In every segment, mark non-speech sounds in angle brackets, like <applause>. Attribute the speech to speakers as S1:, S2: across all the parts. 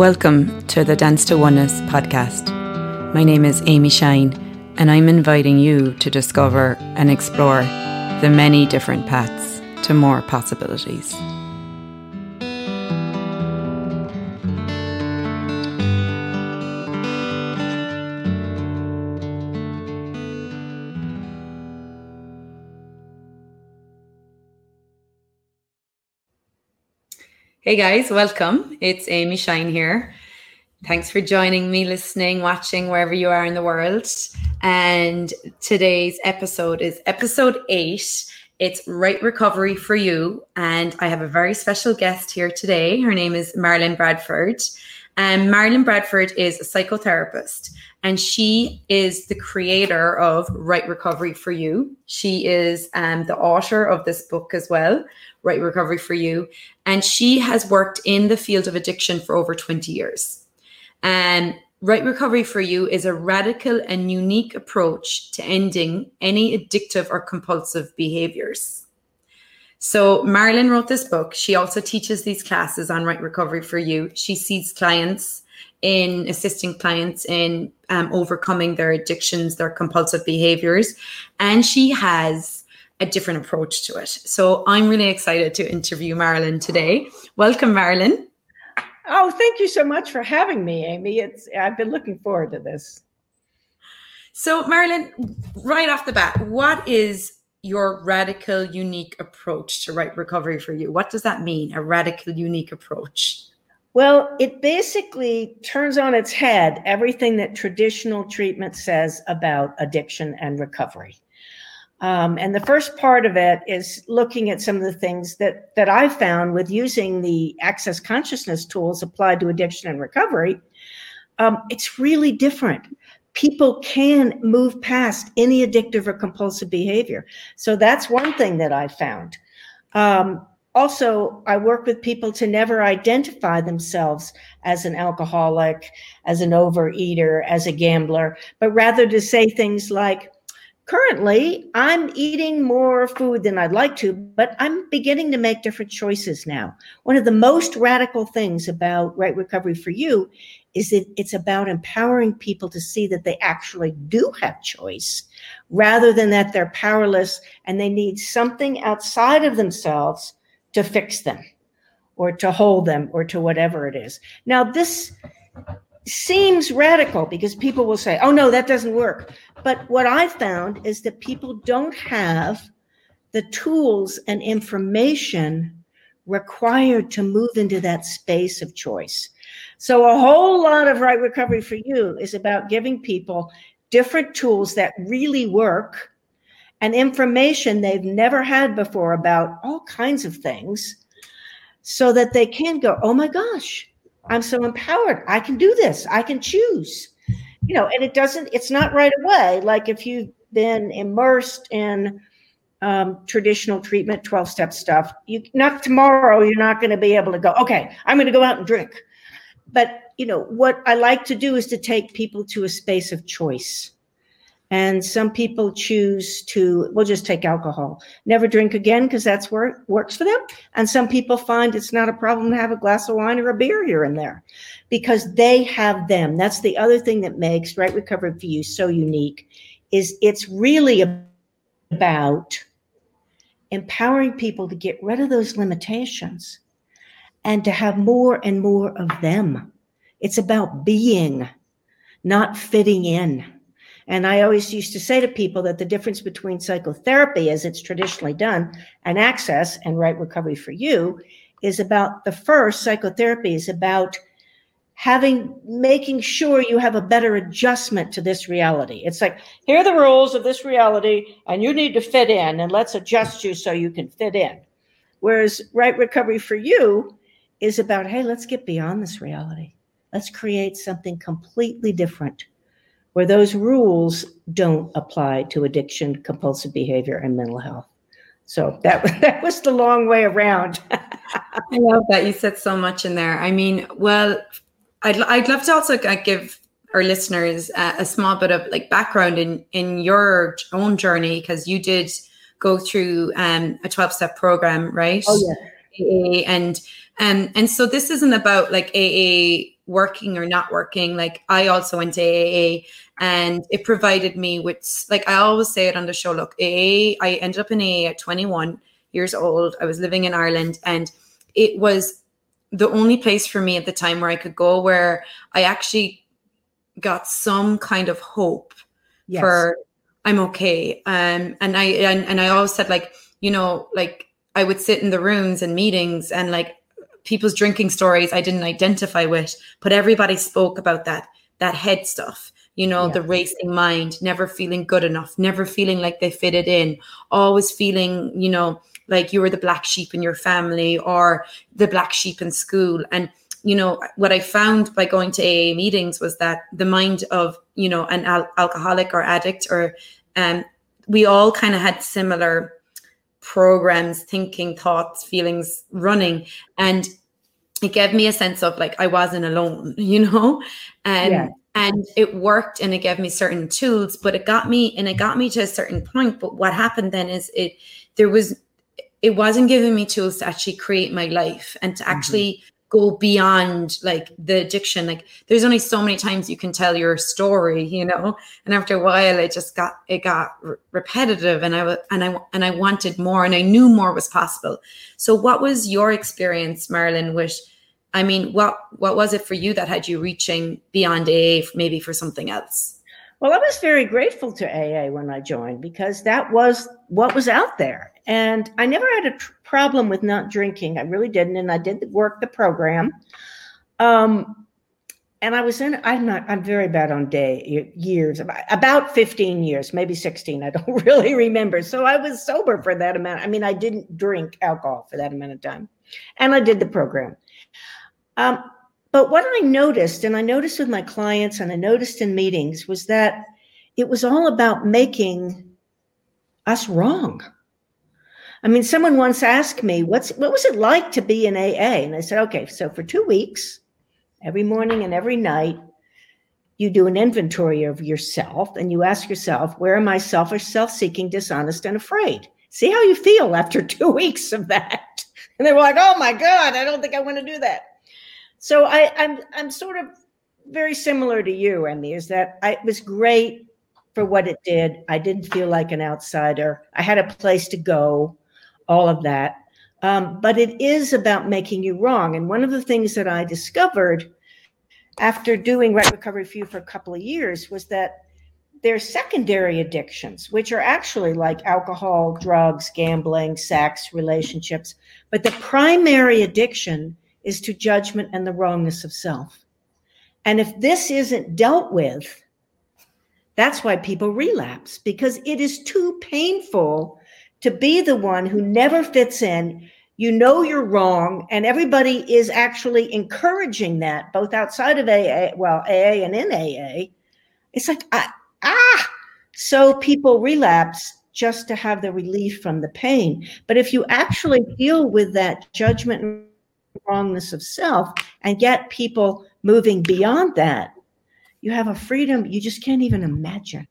S1: Welcome to the Dance to Oneness podcast. My name is Amy Shine, and I'm inviting you to discover and explore the many different paths to more possibilities. Hey guys, welcome. It's Amy Shine here. Thanks for joining me, listening, watching, wherever you are in the world. And today's episode is episode eight. It's Right Recovery for You. And I have a very special guest here today. Her name is Marilyn Bradford. And Marilyn Bradford is a psychotherapist and she is the creator of Right Recovery for You. She is um, the author of this book as well, Right Recovery for You. And she has worked in the field of addiction for over 20 years. And Right Recovery for You is a radical and unique approach to ending any addictive or compulsive behaviors. So, Marilyn wrote this book. She also teaches these classes on Right Recovery for You. She sees clients in assisting clients in um, overcoming their addictions, their compulsive behaviors. And she has a different approach to it. So I'm really excited to interview Marilyn today. Welcome, Marilyn.
S2: Oh, thank you so much for having me, Amy. It's I've been looking forward to this.
S1: So, Marilyn, right off the bat, what is your radical, unique approach to right recovery for you? What does that mean, a radical, unique approach?
S2: Well, it basically turns on its head everything that traditional treatment says about addiction and recovery. Um, and the first part of it is looking at some of the things that that I found with using the access consciousness tools applied to addiction and recovery. Um, it's really different. People can move past any addictive or compulsive behavior. So that's one thing that I found. Um, also, I work with people to never identify themselves as an alcoholic, as an overeater, as a gambler, but rather to say things like, currently i'm eating more food than i'd like to but i'm beginning to make different choices now. One of the most radical things about right recovery for you is that it's about empowering people to see that they actually do have choice rather than that they're powerless and they need something outside of themselves to fix them or to hold them or to whatever it is. Now this seems radical because people will say, oh, no, that doesn't work. But what I found is that people don't have the tools and information required to move into that space of choice. So, a whole lot of right recovery for you is about giving people different tools that really work and information they've never had before about all kinds of things so that they can go, oh my gosh, I'm so empowered. I can do this. I can choose. You know, and it doesn't, it's not right away. Like if you've been immersed in um, traditional treatment, 12 step stuff, you not tomorrow, you're not going to be able to go, okay, I'm going to go out and drink. But, you know, what I like to do is to take people to a space of choice and some people choose to, we'll just take alcohol, never drink again because that's where it works for them. And some people find it's not a problem to have a glass of wine or a beer here and there because they have them. That's the other thing that makes Right Recovery for You so unique is it's really about empowering people to get rid of those limitations and to have more and more of them. It's about being, not fitting in. And I always used to say to people that the difference between psychotherapy, as it's traditionally done, and access and right recovery for you is about the first psychotherapy is about having making sure you have a better adjustment to this reality. It's like, here are the rules of this reality, and you need to fit in, and let's adjust you so you can fit in. Whereas right recovery for you is about, hey, let's get beyond this reality. Let's create something completely different where those rules don't apply to addiction, compulsive behavior, and mental health. So that <laughs> that was the long way around. <laughs>
S1: I love that you said so much in there. I mean, well, I'd I'd love to also uh, give our listeners a, a small bit of like background in in your own journey because you did go through um, a twelve step program, right?
S2: Oh yeah.
S1: AA and and and so this isn't about like AA working or not working, like I also went to AA and it provided me with, like I always say it on the show, look, AA, I ended up in AA at 21 years old. I was living in Ireland and it was the only place for me at the time where I could go where I actually got some kind of hope yes. for I'm okay. Um, and I and, and I always said like, you know, like I would sit in the rooms and meetings and like people's drinking stories I didn't identify with, but everybody spoke about that that head stuff. You know, yeah. the racing mind, never feeling good enough, never feeling like they fitted in, always feeling, you know, like you were the black sheep in your family or the black sheep in school. And you know what i found by going to aa meetings was that the mind of you know an al- alcoholic or addict or um we all kind of had similar programs, thinking, thoughts, feelings running. And it gave me a sense of like I wasn't alone, <laughs> you know? And yeah. and it worked and it gave me certain tools, but it got me and it got me to a certain point. But what happened then is it there was it wasn't giving me tools to actually create my life and to mm-hmm. actually mm-hmm go beyond like the addiction. Like there's only so many times you can tell your story you know? And after a while it just got it got r- repetitive and i and i and i wanted more and i knew more was possible. So what was your experience marilyn with i mean what what was it for you that had you reaching beyond aa maybe for something else?
S2: Well, I was very grateful to AA when I joined because that was what was out there. And I never had a tr- problem with not drinking. I really didn't. And I did work the program. Um, and I was in, I'm not, I'm very bad on day years, about 15 years, maybe 16. I don't <laughs> really remember. So I was sober for that amount. I mean, I didn't drink alcohol for that amount of time. And I did the program. Um, but what I noticed, and I noticed with my clients and I noticed in meetings, was that it was all about making us wrong. I mean, someone once asked me, "What's what was it like to be in AA?" And I said, "Okay, so for two weeks, every morning and every night, you do an inventory of yourself, and you ask yourself, where am I selfish, self-seeking, dishonest, and afraid? See how you feel after <laughs> two weeks of that." And they were like, "Oh my God, I don't think I want to do that." So I, I'm I'm sort of very similar to you, Amy, is that I, it was great for what it did. I didn't feel like an outsider. I had a place to go, all of that. Um, but it is about making you wrong. And one of the things that I discovered after doing Right Recovery for You for a couple of years was that there's secondary addictions, which are actually like alcohol, drugs, gambling, sex, relationships. But the primary addiction is to judgment and the wrongness of self. And if this isn't dealt with, that's why people relapse because it is too painful to be the one who never fits in. You know you're wrong, and everybody is actually encouraging that, both outside of AA, well, AA and in AA. It's like, ah, ah. So people relapse just to have the relief from the pain. But if you actually deal with that judgment and wrongness of self and get people moving beyond that, you have a freedom you just can't even imagine.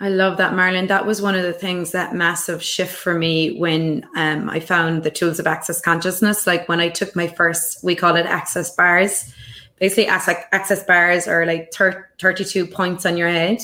S1: I love that, Marilyn. That was one of the things that massive shift for me when um, I found the tools of access consciousness. Like when I took my first, we call it access bars. Basically, access bars are like 32 points on your head.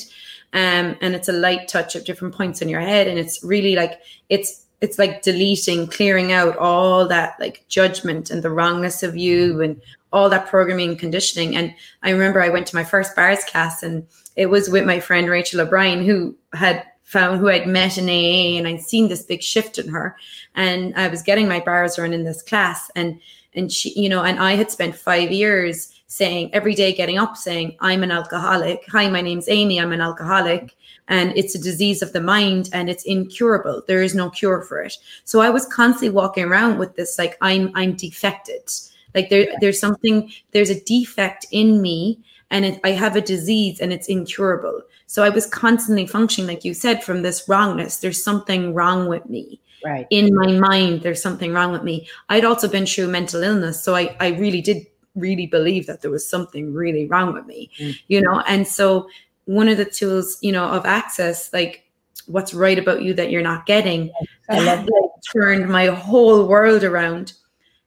S1: Um, and it's a light touch of different points in your head. And it's really like, it's it's like deleting, clearing out all that like judgment and the wrongness of you and all that programming and conditioning. And I remember I went to my first bars class and it was with my friend Rachel O'Brien who had found who I'd met in AA and I'd seen this big shift in her. And I was getting my bars run in this class and and she, you know, and I had spent five years saying every day getting up saying, I'm an alcoholic. Hi, my name's Amy, I'm an alcoholic. And it's a disease of the mind and it's incurable. There is no cure for it. So i was constantly walking around with this like i'm i'm defected. Like there there's something there's a defect in me and it, i have a disease and it's incurable. So i was constantly functioning like you said from this wrongness. There's something wrong with me.
S2: Right.
S1: In my mind there's something wrong with me. I'd also been through mental illness so i i really did really believe that there was something really wrong with me mm. you know? And so one of the tools, you know, of access, like what's right about you that you're not getting, that <laughs> turned my whole world around.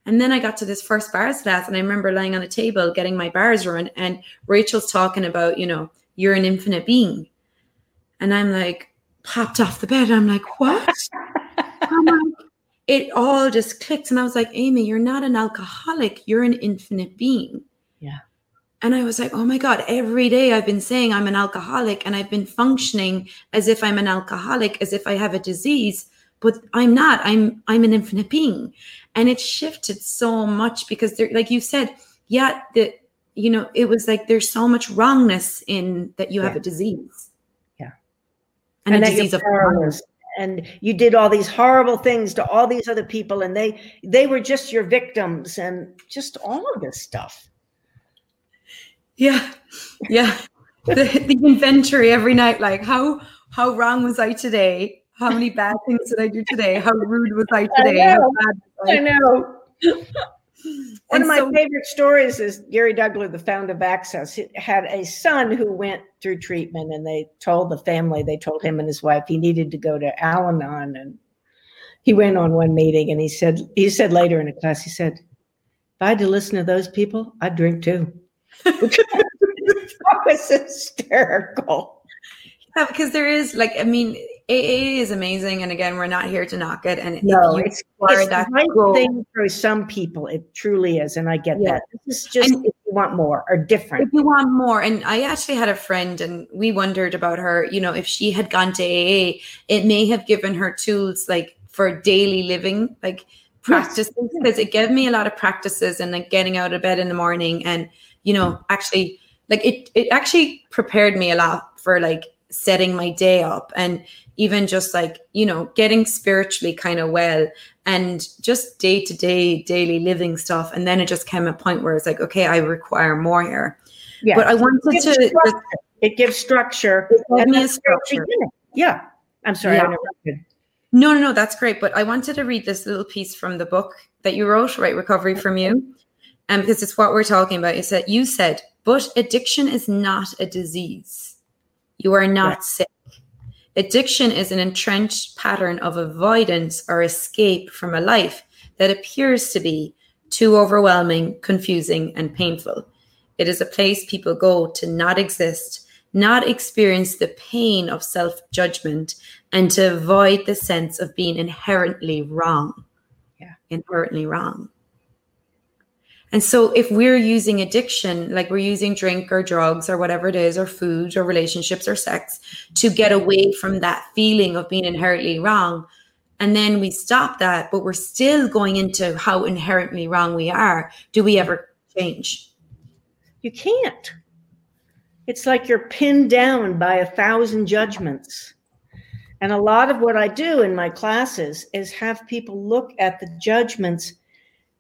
S1: And then I got to this first bars class, and I remember lying on a table getting my bars run, and Rachel's talking about, you know, you're an infinite being. And I'm like, popped off the bed. I'm like, what? <laughs> I'm like, it all just clicked. And I was like, Amy, you're not an alcoholic, you're an infinite being.
S2: Yeah.
S1: And I was like, oh my God, every day I've been saying I'm an alcoholic and I've been functioning as if I'm an alcoholic, as if I have a disease, but I'm not. I'm I'm an infinite being. And it shifted so much because there, like you said, yeah, the you know, it was like there's so much wrongness in that you
S2: Yeah.
S1: have a disease.
S2: Yeah.
S1: And,
S2: And
S1: a disease of
S2: powerless. and you did all these horrible things to all these other people and they they were just your victims and just all of this stuff
S1: Yeah, yeah. <laughs> the, the inventory every night, like how how wrong was I today? How many bad things did I do today? How rude was I <laughs> today? How
S2: know. i
S1: I?
S2: know <laughs> one
S1: And
S2: of my
S1: so-
S2: favorite stories is Gary Douglas, the founder of Access, he had a son who went through treatment, and they told the family, they told him and his wife, he needed to go to Al-Anon, and he went on one meeting, and he said, he said later in a class, he said, "If I had to listen to those people, I'd drink too." <laughs> that was hysterical.
S1: Yeah, because there is like I mean, AA is amazing, and again, we're not here to knock it. And
S2: No, it's, it's the right thing for some people. It truly is, and I get
S1: Yeah.
S2: that. This is just
S1: And-
S2: if you want more or different.
S1: if you want more and i actually had a friend and we wondered about her you know if she had gone to aa it may have given her tools like for daily living like practices because it gave me a lot of practices and like getting out of bed in the morning and you know actually like it it actually prepared me a lot for like setting my day up and even just like you know getting spiritually kind of well and just day to day daily living stuff and then it just came a point where it's like okay i require more here
S2: Yeah,
S1: but i wanted
S2: It
S1: to
S2: structure. it gives structure.
S1: It me a
S2: that's where it
S1: structure.
S2: Yeah, I'm sorry.
S1: Yeah.
S2: I interrupted.
S1: no no no that's great but i wanted to read this little piece from the book that you wrote right recovery from you and because it's what we're talking about you said you said but addiction is not a disease you are not
S2: Right.
S1: sick addiction is an entrenched pattern of avoidance or escape from a life that appears to be too overwhelming confusing and painful it is a place people go to not exist not experience the pain of self judgment and to avoid the sense of being inherently wrong.
S2: Yeah.
S1: Inherently wrong. And so if we're using addiction, like we're using drink or drugs or whatever it is, or food or relationships or sex to get away from that feeling of being inherently wrong, and then we stop that, but we're still going into how inherently wrong we are, do we ever change?
S2: You can't. It's like you're pinned down by a thousand judgments. And a lot of what I do in my classes is have people look at the judgments,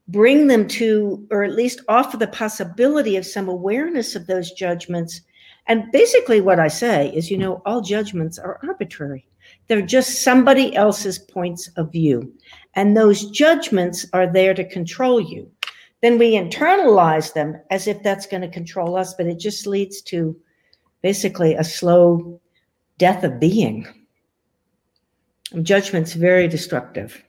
S2: bring them to, or at least offer the possibility of some awareness of those judgments. And basically, what I say is, you know, all judgments are arbitrary. They're just somebody else's points of view. And those judgments are there to control you then we internalize them as if that's going to control us, but it just leads to basically a slow death of being. Judgment's very destructive.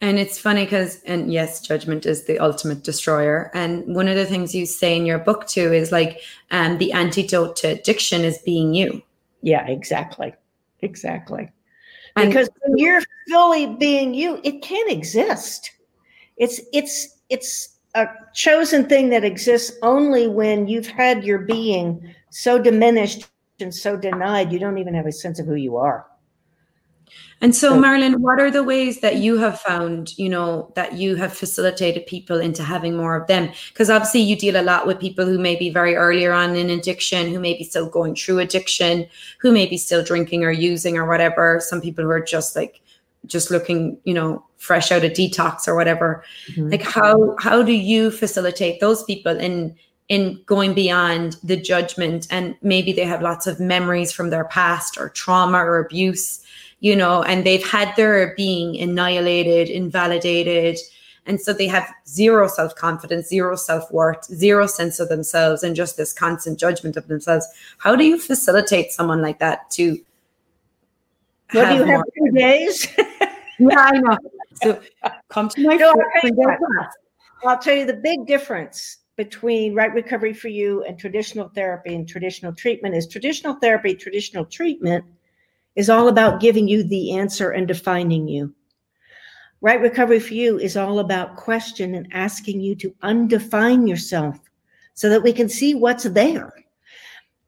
S1: And it's funny because, and yes, judgment is the ultimate destroyer. And one of the things you say in your book too is like, um, the antidote to addiction is being you.
S2: Yeah, exactly. Exactly.
S1: And-
S2: Because when you're fully being you, it can't exist. It's it's it's a chosen thing that exists only when you've had your being so diminished and so denied you don't even have a sense of who you are.
S1: And so, Marilyn, what are the ways that you have found, you know, that you have facilitated people into having more of them? Because obviously, you deal a lot with people who may be very earlier on in addiction, who may be still going through addiction, who may be still drinking or using or whatever. Some people who are just like, just looking, you know, fresh out of detox or whatever. Mm-hmm. Like, how how do you facilitate those people in in going beyond the judgment and maybe they have lots of memories from their past or trauma or abuse you know, and they've had their being annihilated, invalidated. And so they have zero self confidence, zero self worth, zero sense of themselves, and just this constant judgment of themselves. How do you facilitate someone like that to
S2: What do you
S1: more-
S2: have two days? <laughs>
S1: Yeah, I know. So come to my no,
S2: class. I'll tell you the big difference between right recovery for you and traditional therapy and traditional treatment is traditional therapy, traditional treatment is all about giving you the answer and defining you. Right recovery for you is all about question and asking you to undefine yourself so that we can see what's there.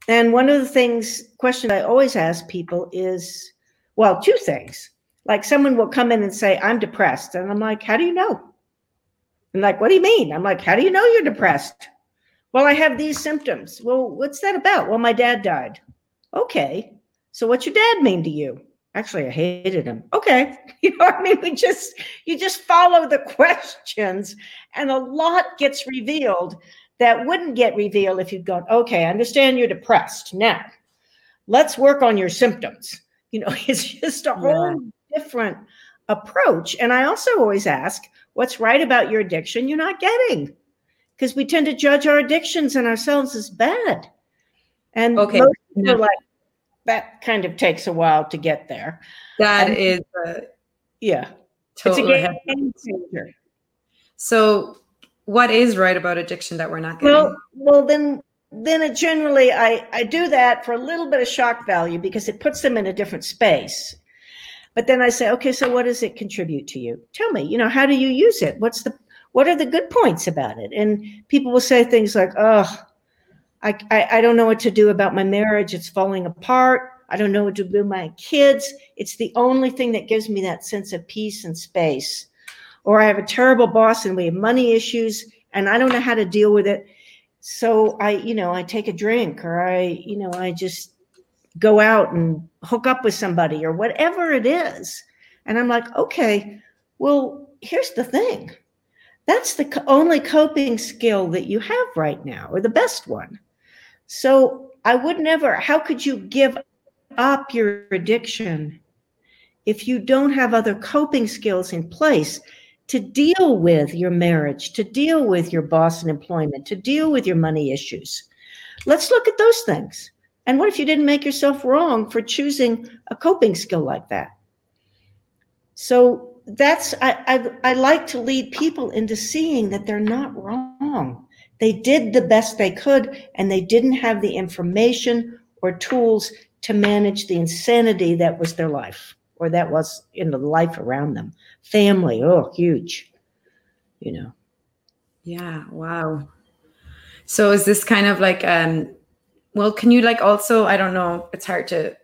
S2: And one of the things, question I always ask people is, well, two things. Like someone will come in and say, I'm depressed. And I'm like, how do you know? And like, what do you mean? I'm like, how do you know you're depressed? Well, I have these symptoms. Well, what's that about? Well, my dad died. Okay. So what's your dad mean to you? Actually, I hated him. Okay. <laughs> You know I mean? We just, you just follow the <laughs> questions and a lot gets revealed that wouldn't get revealed if you'd gone, okay, I understand you're depressed. Now, let's work on your symptoms. You know, <laughs> it's just a whole different approach. And I also always ask, what's right about your addiction you're not getting? Because we tend to judge our addictions and ourselves as bad. And okay. most people are like, that kind of takes a while to get there.
S1: That and, is,
S2: a, yeah, it's a game changer.
S1: So, what is right about addiction that we're not getting?
S2: Well, well, then, then it generally, I I do that for a little bit of shock value because it puts them in a different space. But then I say, okay, so what does it contribute to you? Tell me, you know, how do you use it? What's the what are the good points about it? And people will say things like, oh, I, I, I don't know what to do about my marriage. It's falling apart. I don't know what to do with my kids. It's the only thing that gives me that sense of peace and space. Or I have a terrible boss and we have money issues and I don't know how to deal with it. So I, you know, I take a drink or I, you know, I just go out and hook up with somebody or whatever it is. And I'm like, okay, well, here's the thing. That's the only coping skill that you have right now, or the best one. So I would never, how could you give up your addiction if you don't have other coping skills in place to deal with your marriage, to deal with your boss and employment, to deal with your money issues? Let's look at those things. And what if you didn't make yourself wrong for choosing a coping skill like that? So that's I, I, I like to lead people into seeing that they're not wrong. They did the best they could, and they didn't have the information or tools to manage the insanity that was their life, or that was in the life around them. Family, oh, huge, you know.
S1: Yeah. Wow. So is this kind of like um well, can you like also, I don't know, it's hard to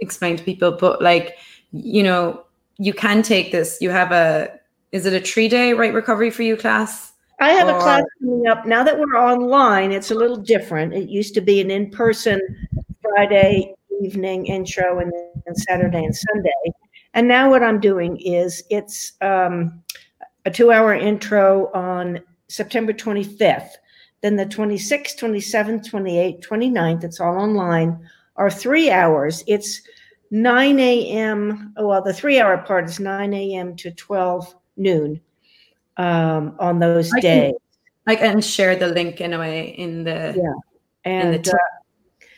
S1: explain to people, but like, you know, you can take this. You have a, is it a three day right recovery for you class?
S2: I have a class coming up now that we're online. It's a little different. It used to be an in person Friday evening intro and then Saturday and Sunday. And now what I'm doing is it's um, a two hour intro on September 25th. Then the 26th, 27th, 28th, 29th, it's all online, are three hours. It's 9 a.m. Well, the three hour part is 9 a.m. to 12 noon um, on those I days. Can,
S1: I can share the link in a way in the
S2: yeah, and the uh,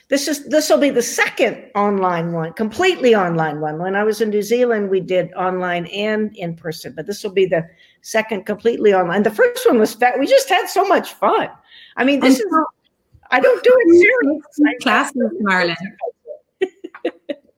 S2: this is this will be the second online one, completely online one. When I was in New Zealand, we did online and in person, but this will be the second completely online. The first one was fat. We just had so much fun. I mean, this and is, I don't do it serious.
S1: Classes, Marilyn.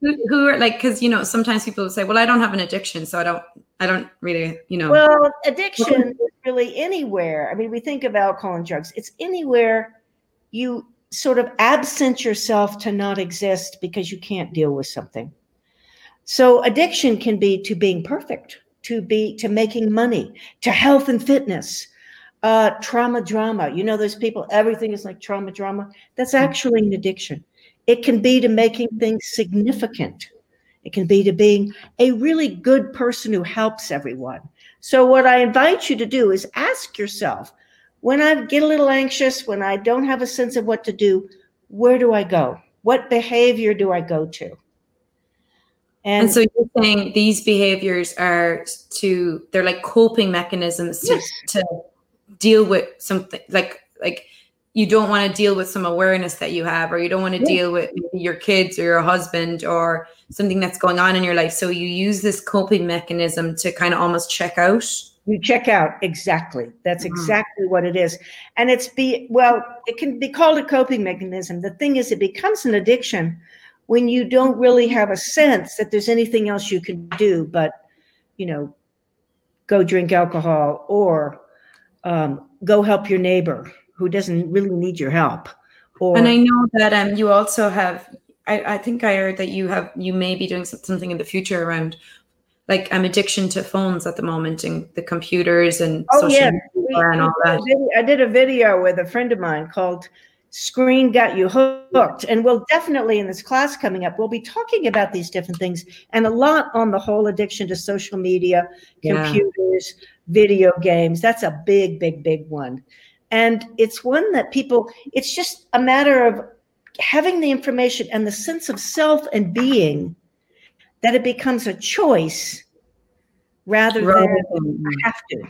S1: who, who are like, because, you know, sometimes people say, well, I don't have an addiction, so I don't, I don't really, you know.
S2: Well, addiction <laughs> is really anywhere. I mean, we think of alcohol and drugs, it's anywhere you sort of absent yourself to not exist because you can't deal with something. So addiction can be to being perfect, to be to making money, to health and fitness, uh, trauma drama. You know, those people, everything is like trauma drama. That's mm-hmm. actually an addiction. It can be to making things significant. It can be to being a really good person who helps everyone. So, what I invite you to do is ask yourself when I get a little anxious, when I don't have a sense of what to do, where do I go? What behavior do I go to?
S1: And, and so you're saying these behaviors are to, they're like coping mechanisms to, yes. to deal with something like like you don't want to deal with some awareness that you have or you don't want to yeah. deal with your kids or your husband or something that's going on in your life. So you use this coping mechanism to kind of almost check out.
S2: You check out exactly. That's mm-hmm. exactly what it is. And it's be well it can be called a coping mechanism. The thing is it becomes an addiction when you don't really have a sense that there's anything else you can do but you know go drink alcohol or um, go help your neighbor who doesn't really need your help.
S1: Or, and I know that um, you also have. I, I think I heard that you have you may be doing something in the future around like I'm addiction to phones at the moment and the computers and
S2: oh, social yeah. media and all that. I did a video with a friend of mine called Screen Got You Hooked. And we'll definitely in this class coming up, we'll be talking about these different things and a lot on the whole addiction to social media, computers, yeah. video games. That's a big, big, big one. And it's one that people, it's just a matter of having the information and the sense of self and being that it becomes a choice rather right. than have to.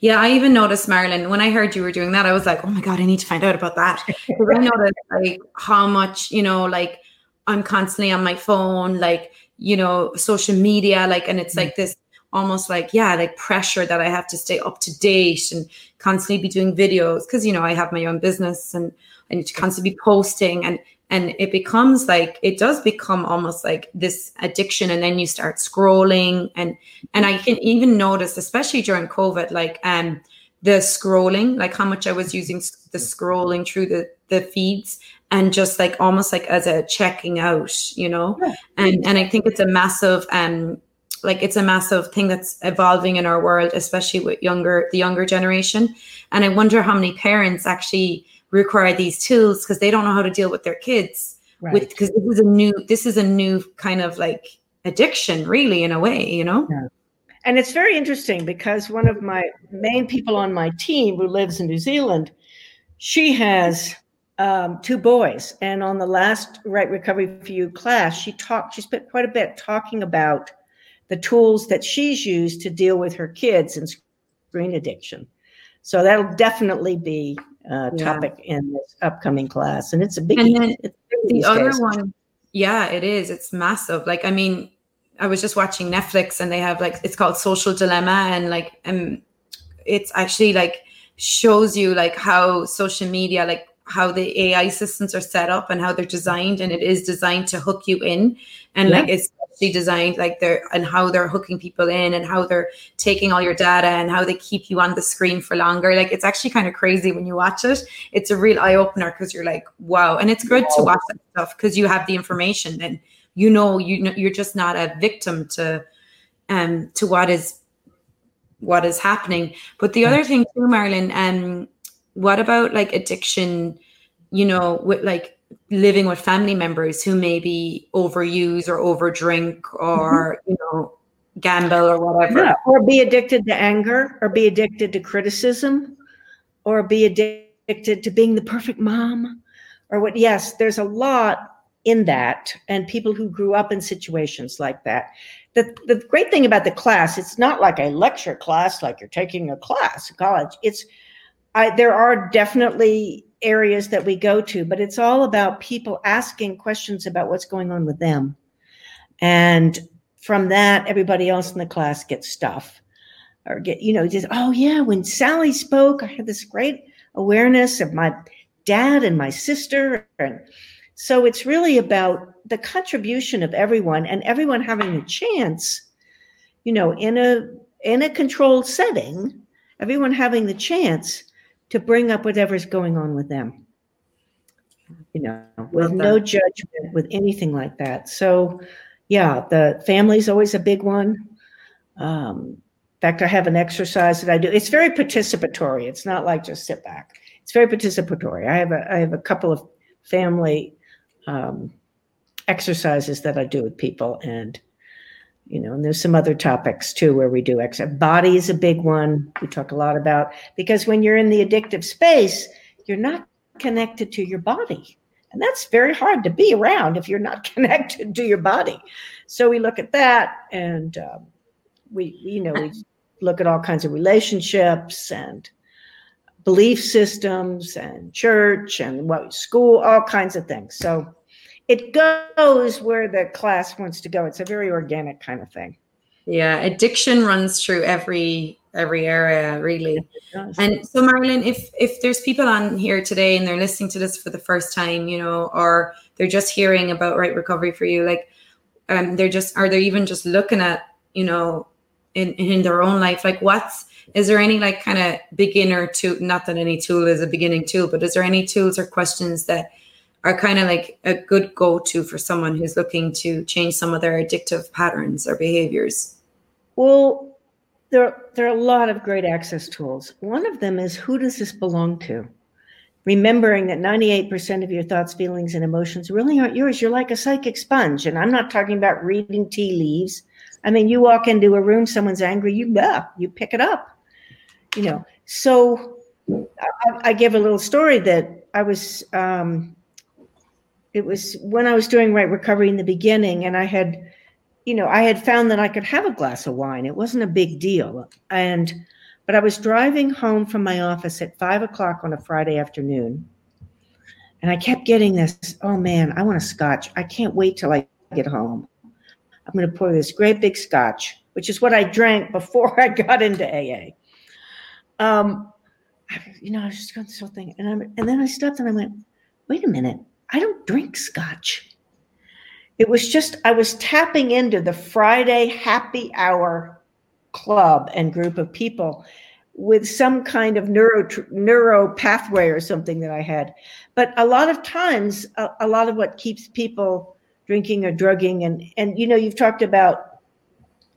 S1: Yeah, I even noticed, Marilyn, when I heard you were doing that, I was like, oh my God, I need to find out about that. <laughs> Because I noticed like how much, you know, like I'm constantly on my phone, like, you know, social media, like, and it's mm. like this almost like yeah like pressure that i have to stay up to date and constantly be doing videos because you know i have my own business and i need to constantly be posting and and it becomes like it does become almost like this addiction and then you start scrolling and and i can even notice especially during covid like um the scrolling like how much i was using the scrolling through the the feeds and just like almost like as a checking out you know yeah. and and i think it's a massive um like it's a massive thing that's evolving in our world especially with younger the younger generation and i wonder how many parents actually require these tools because they don't know how to deal with their kids right. with because this is a new this is a new kind of like addiction really in a way you know yeah.
S2: and it's very interesting because one of my main people on my team who lives in new zealand she has um, two boys and on the last right recovery for you class she talked she spent quite a bit talking about the tools that she's used to deal with her kids and screen addiction. So that'll definitely be a topic yeah. in this upcoming class. And it's a big,
S1: and then the other days. one, yeah, it is. It's massive. Like, I mean, I was just watching Netflix and they have like, it's called Social Dilemma. And like, um, it's actually like shows you like how social media, like how the AI systems are set up and how they're designed, and it is designed to hook you in, and yeah. like it's actually designed like they're and how they're hooking people in and how they're taking all your data and how they keep you on the screen for longer. Like it's actually kind of crazy when you watch it. It's a real eye opener because you're like, wow, and it's good wow. to watch that stuff because you have the information and you know you know you're just not a victim to um to what is what is happening. But the other thing too, Marilyn, um what about like addiction you know with like living with family members who maybe overuse or overdrink or mm-hmm. you know gamble or whatever yeah.
S2: or be addicted to anger or be addicted to criticism or be addicted to being the perfect mom or what yes there's a lot in that and people who grew up in situations like that the, the great thing about the class it's not like a lecture class like you're taking a class in college it's I, there are definitely areas that we go to, but it's all about people asking questions about what's going on with them. And from that, everybody else in the class gets stuff or get, you know, just, oh, yeah, when Sally spoke, I had this great awareness of my dad and my sister. And so it's really about the contribution of everyone and everyone having a chance, you know, in a in a controlled setting, everyone having the chance to bring up whatever's going on with them. You know, with no judgment, with anything like that. So, yeah, the family's always a big one. Um, in fact, I have an exercise that I do. It's very participatory. It's not like just sit back. It's very participatory. I have a I have a couple of family um, exercises that I do with people, and you know, and there's some other topics too where we do exercise. Body is a big one. We talk a lot about because when you're in the addictive space, you're not connected to your body. And that's very hard to be around if you're not <laughs> connected to your body. So we look at that and um, we, you know, we <laughs> look at all kinds of relationships and belief systems and church and what school, all kinds of things. So it goes where the class wants to go. It's a very organic kind of thing.
S1: Yeah, addiction runs through every every area really. And so Marilyn, if if there's people on here today and they're listening to this for the first time, you know, or they're just hearing about right recovery for you, like um they're just are they even just looking at, you know, in in their own life, like what's is there any like kind of beginner to not that any tool is a beginning tool, but is there any tools or questions that are kind of like a good go-to for someone who's looking to change some of their addictive patterns or behaviors?
S2: Well, there, there are a lot of great access tools. One of them is who does this belong to? Remembering that 98% of your thoughts, feelings, and emotions really aren't yours. You're like a psychic sponge. And I'm not talking about reading tea leaves. I mean, you walk into a room, someone's angry, you yeah, you pick it up you know, so I, I give a little story that I was, um, it was when I was doing right recovery in the beginning, and I had, you know, I had found that I could have a glass of wine. It wasn't a big deal. And, but I was driving home from my office at five o'clock on a Friday afternoon. And I kept getting this, oh man, I want a scotch. I can't wait till I get home. I'm going to pour this great big scotch, which is what I drank before <laughs> I got into AA um, you know, I was just going this whole thing, and I'm, and then I stopped and I went, wait a minute, I don't drink scotch. It was just I was tapping into the Friday happy hour club and group of people with some kind of neuro neuro pathway or something that I had. But a lot of times, a, a lot of what keeps people drinking or drugging, and and you know, you've talked about.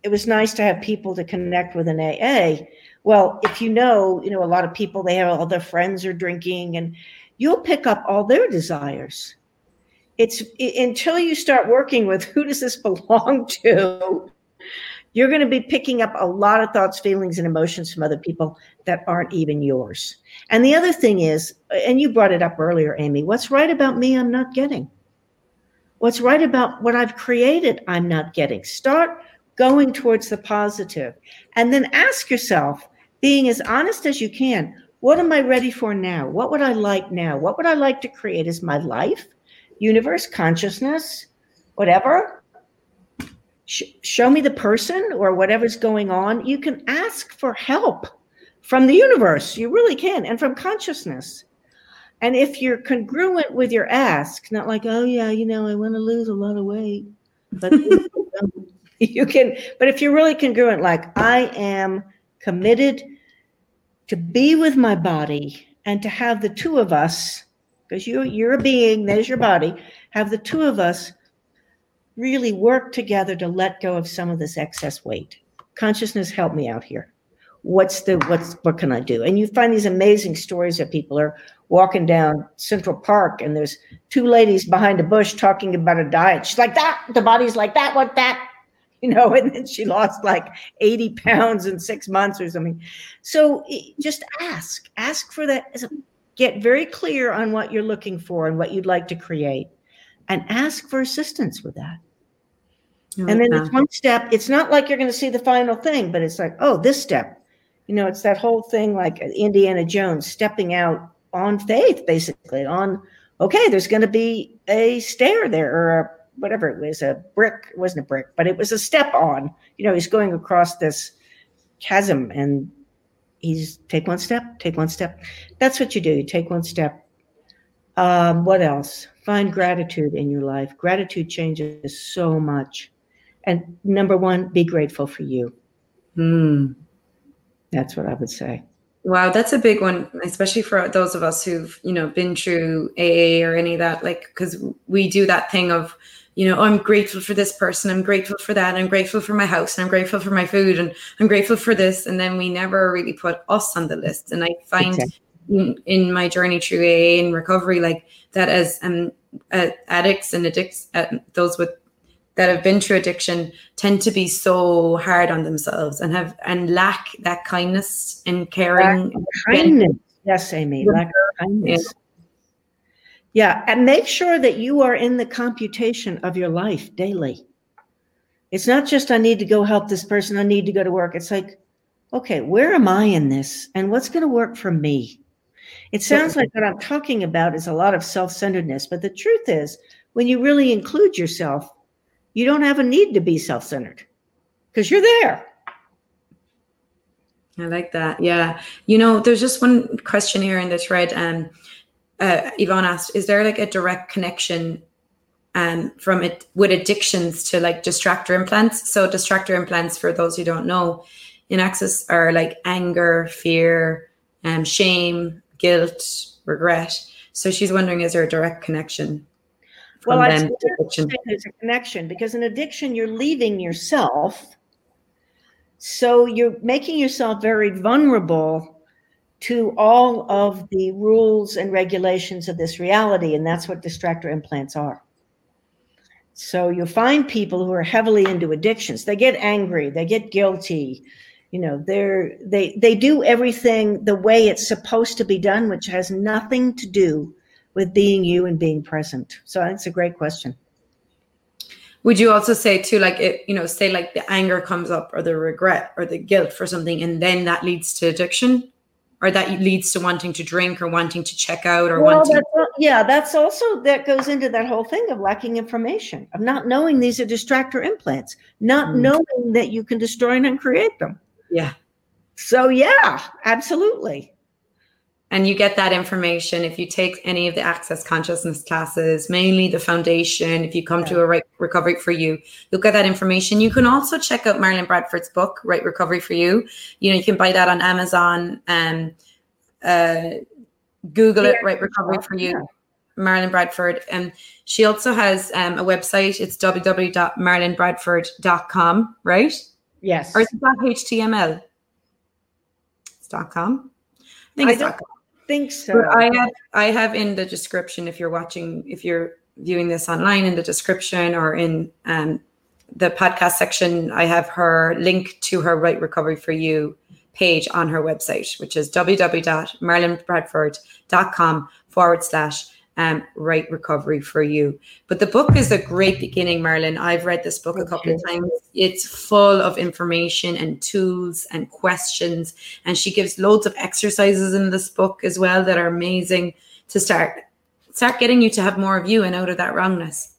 S2: It was nice to have people to connect with an AA well, if you know, you know, a lot of people, they have all their friends are drinking and you'll pick up all their desires. It's it, until you start working with who does this <laughs> belong to, you're going to be picking up a lot of thoughts, feelings, and emotions from other people that aren't even yours. And the other thing is, and you brought it up earlier, Amy, what's right about me, I'm not getting. What's right about what I've created, I'm not getting. Start going towards the. And then ask yourself, being as honest as you can. What am I ready for now? What would I like now? What would I like to create as my life, universe, consciousness, whatever? Sh- show me the person or whatever's going on. You can ask for help from the universe. You really can, and from consciousness. And if you're congruent with your ask, not like, oh, yeah, you know, I want to lose a lot of weight, but <laughs> you can, but if you're really congruent, like, I am committed to be with my body and to have the two of us, because you, you're a being, there's your body, have the two of us really work together to let go of some of this excess weight. Consciousness, help me out here. What's the what's what can I do? And you find these amazing stories that people are walking down Central Park and there's two ladies behind a bush talking about a diet. She's like that, the body's like that, what that, <laughs> you know, and then she lost like 80 pounds in six months or something. So just ask, ask for that. Get very clear on what you're looking for and what you'd like to create, and ask for assistance with that. and then it's one step. It's not like you're going to see the final thing, but it's like, oh, this step. You know, it's that whole thing like Indiana Jones stepping out on faith, basically, on, okay, there's going to be a stair there or a whatever it was, a brick, it wasn't a brick, but it was a step on. You know, he's going across this chasm and he's take one step, take one step. That's what you do. You take one step. Um, what else? Find gratitude in your life. Gratitude changes so much. And number one, be grateful for you.
S1: Hmm.
S2: That's what I would say.
S1: Wow, that's a big one, especially for those of us who've, you know, been through AA or any of that, like, because we do that thing of, you know, oh, I'm grateful for this person, I'm grateful for that, I'm grateful for my house, and I'm grateful for my food, and I'm grateful for this. And then we never really put us on the list. And I find exactly. in, in, my journey through AA and recovery, like that as um, uh, addicts and addicts, uh, those with that have been through addiction tend to be so hard on themselves and have and lack that kindness and caring.
S2: kindness. Yes, Amy. Lack kindness. Yeah. And make sure that you are in the computation of your life daily. It's not just I need to go help this person, I need to go to work. It's like, okay, where am I in this? And what's going to work for me? It sounds like what I'm talking about is a lot of self centeredness, but the truth is, when you really include yourself, you don't have a need to be self centered because you're there.
S1: I like that. Yeah. You know, there's just one question here in the thread. Um, uh, Yvonne asked, is there like a direct connection um, from it with addictions to like distractor implants? So distractor implants, for those who don't know, in access are like anger, fear, um, shame, guilt, regret. So she's wondering, is there a direct connection?
S2: Well, I think there's a connection because in addiction, you're leaving yourself. So you're making yourself very vulnerable to all of the rules and regulations of this reality. And that's what distractor implants are. So you'll find people who are heavily into addictions. They get angry, they get guilty, you know they're they they do everything the way it's supposed to be done which has nothing to do with being you and being present so that's a great question
S1: would you also say too like it you know say like the anger comes up or the regret or the guilt for something and then that leads to addiction or that leads to wanting to drink or wanting to check out or
S2: well,
S1: wanting
S2: that's, yeah that's also that goes into that whole thing of lacking information of not knowing these are distractor implants not mm. knowing that you can destroy and uncreate them
S1: yeah.
S2: So, yeah, absolutely.
S1: And you get that information if you take any of the access consciousness classes, mainly the foundation. If you come yeah. to a right recovery for you, you'll get that information. You can also check out Marilyn Bradford's book, Right Recovery for You. You know, you can buy that on Amazon and uh, Google yeah. it, Right Recovery for You. Yeah. Marilyn Bradford. And she also has um, a website. It's www.marilynbradford.com, right?
S2: Yes.
S1: Or is it .html? It's .com.
S2: I think I don't com. Think so.
S1: But I have I have in the description if you're watching if you're viewing this online in the description or in um, the podcast section, I have her link to her Right Recovery for You page on her website, which is www.marilynbradford.com forward slash um, right recovery for you. But the book is a great beginning, Marilyn. I've read this book a couple of times. It's full of information and tools and questions. And she gives loads of exercises in this book as well that are amazing to start start getting you to have more of you and out of that wrongness.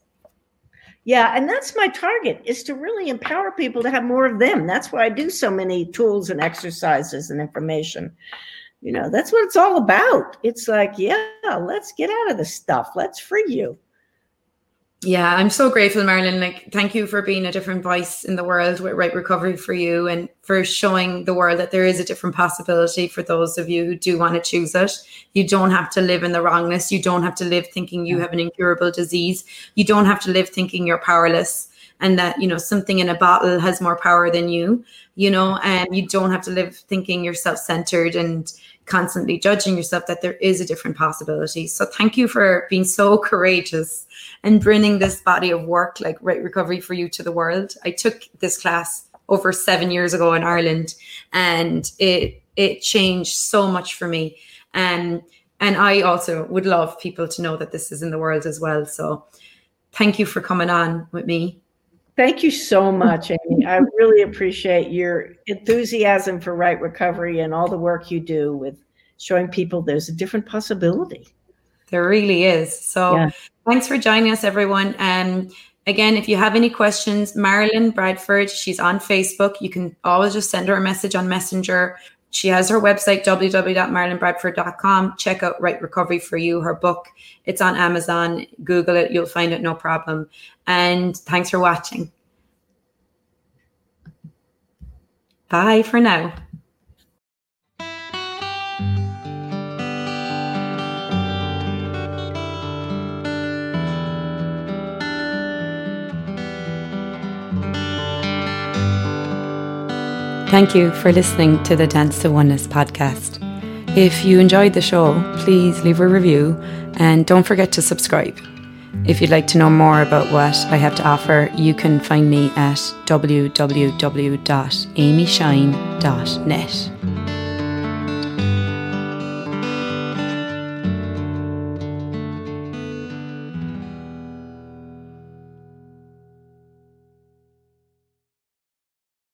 S2: Yeah, and that's my target is to really empower people to have more of them. That's why I do so many tools and exercises and information you know, that's what it's all about. It's like, yeah, let's get out of the stuff. Let's free you.
S1: Yeah, I'm so grateful, Marilyn. Like, thank you for being a different voice in the world with Right Recovery for you and for showing the world that there is a different possibility for those of you who do want to choose it. You don't have to live in the wrongness. You don't have to live thinking you have an incurable disease. You don't have to live thinking you're powerless and that, you know, something in a bottle has more power than you, you know, and you don't have to live thinking you're self centered and constantly judging yourself that there is a different possibility. So thank you for being so <laughs> courageous and bringing this body of work like right recovery for you to the world. I took this class over 7 years ago in Ireland and it it changed so much for me. And and I also would love people to know that this is in the world as well. So thank you for coming on with me.
S2: Thank you so much, Amy. I really appreciate your enthusiasm for right recovery and all the work you do with showing people there's a different possibility.
S1: There really is. So yeah. thanks for joining us, everyone. And um, again, if you have any questions, Marilyn Bradford, she's on Facebook. You can always just send her a message on Messenger. She has her website, www.marilynbradford.com. Check out Right Recovery for You, her book. It's on Amazon. Google it. You'll find it no problem. And thanks for watching. Bye for now. Thank you for listening to the Dance to Oneness podcast. If you enjoyed the show, please leave a review and don't forget to subscribe. If you'd like to know more about what I have to offer, you can find me at www.amyshine.net.